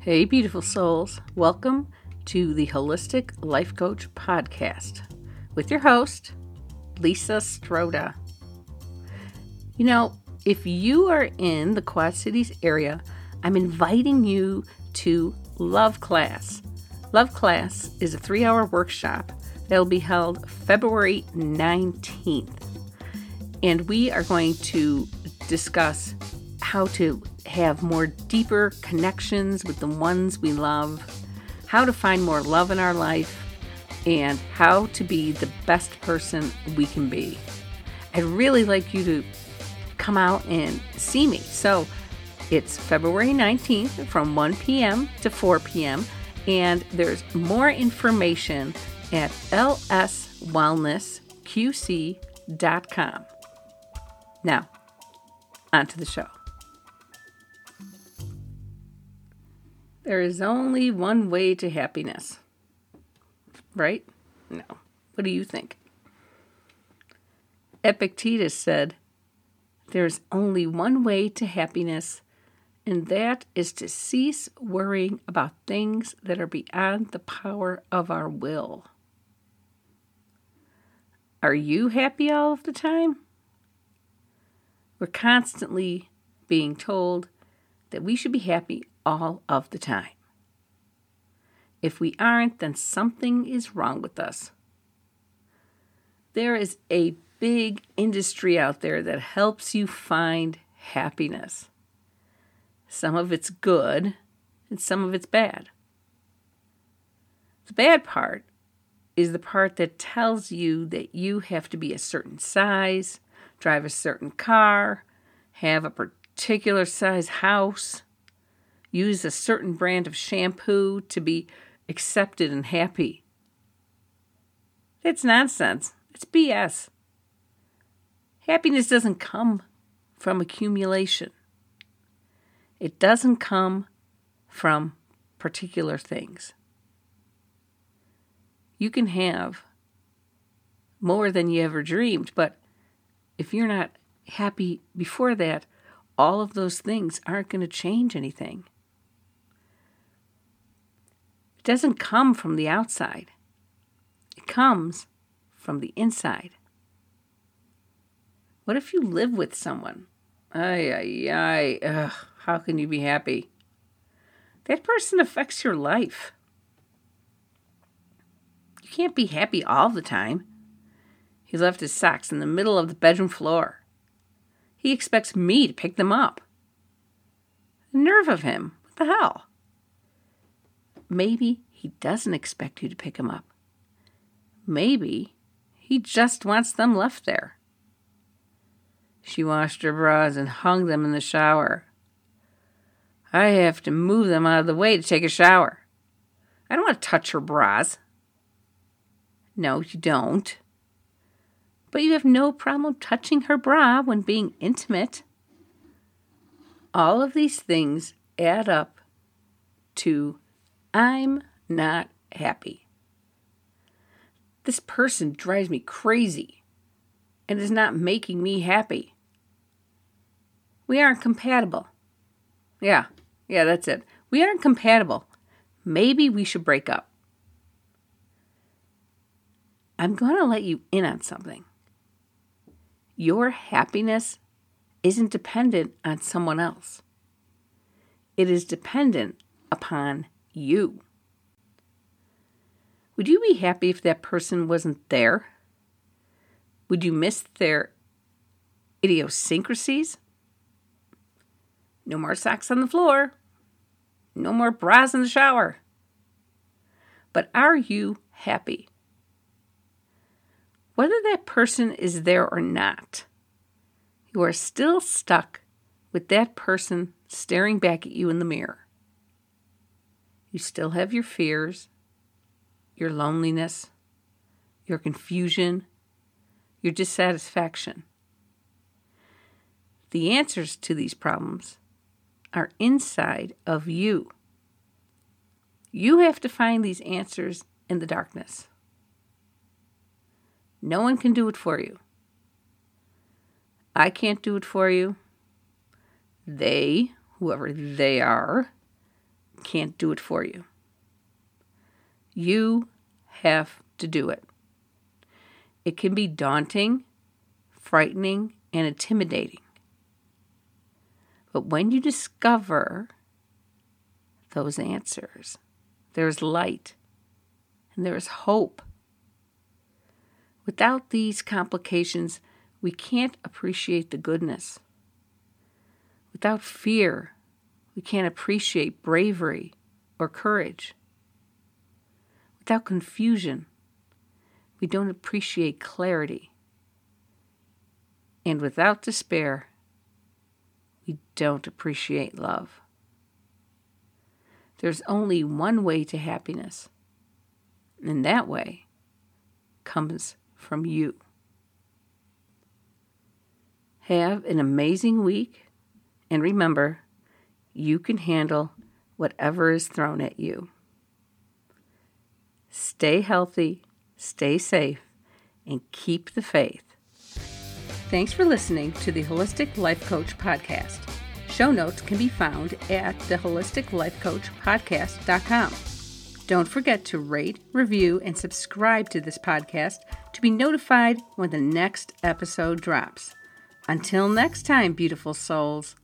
Hey, beautiful souls. Welcome to the Holistic Life Coach Podcast with your host, Lisa Stroda. You know, if you are in the Quad Cities area, I'm inviting you to Love Class. Love Class is a three hour workshop that will be held February 19th. And we are going to discuss how to have more deeper connections with the ones we love, how to find more love in our life, and how to be the best person we can be. I'd really like you to come out and see me. So it's February 19th from 1 p.m. to 4 p.m. And there's more information at lswellnessqc.com. Now, on to the show. There is only one way to happiness. Right? No. What do you think? Epictetus said, There's only one way to happiness, and that is to cease worrying about things that are beyond the power of our will. Are you happy all of the time? We're constantly being told that we should be happy all of the time. If we aren't, then something is wrong with us. There is a big industry out there that helps you find happiness. Some of it's good and some of it's bad. The bad part is the part that tells you that you have to be a certain size, drive a certain car, have a particular size house, use a certain brand of shampoo to be accepted and happy. That's nonsense. It's BS. Happiness doesn't come from accumulation, it doesn't come from particular things. You can have more than you ever dreamed, but if you're not happy before that, all of those things aren't going to change anything. Doesn't come from the outside, it comes from the inside. What if you live with someone? Ay, ay, ay. Ugh, how can you be happy? That person affects your life. You can't be happy all the time. He left his socks in the middle of the bedroom floor. He expects me to pick them up. The nerve of him. What the hell? Maybe he doesn't expect you to pick them up. Maybe he just wants them left there. She washed her bras and hung them in the shower. I have to move them out of the way to take a shower. I don't want to touch her bras. No, you don't. But you have no problem touching her bra when being intimate. All of these things add up to I'm not happy. This person drives me crazy and is not making me happy. We aren't compatible. Yeah, yeah, that's it. We aren't compatible. Maybe we should break up. I'm going to let you in on something. Your happiness isn't dependent on someone else, it is dependent upon you. Would you be happy if that person wasn't there? Would you miss their idiosyncrasies? No more socks on the floor. No more bras in the shower. But are you happy? Whether that person is there or not, you are still stuck with that person staring back at you in the mirror. You still have your fears, your loneliness, your confusion, your dissatisfaction. The answers to these problems are inside of you. You have to find these answers in the darkness. No one can do it for you. I can't do it for you. They, whoever they are, can't do it for you. You have to do it. It can be daunting, frightening, and intimidating. But when you discover those answers, there's light and there is hope. Without these complications, we can't appreciate the goodness. Without fear, we can't appreciate bravery or courage. Without confusion, we don't appreciate clarity. And without despair, we don't appreciate love. There's only one way to happiness, and that way comes from you. Have an amazing week, and remember, you can handle whatever is thrown at you. Stay healthy, stay safe, and keep the faith. Thanks for listening to the Holistic Life Coach Podcast. Show notes can be found at theholisticlifecoachpodcast.com. Don't forget to rate, review, and subscribe to this podcast to be notified when the next episode drops. Until next time, beautiful souls.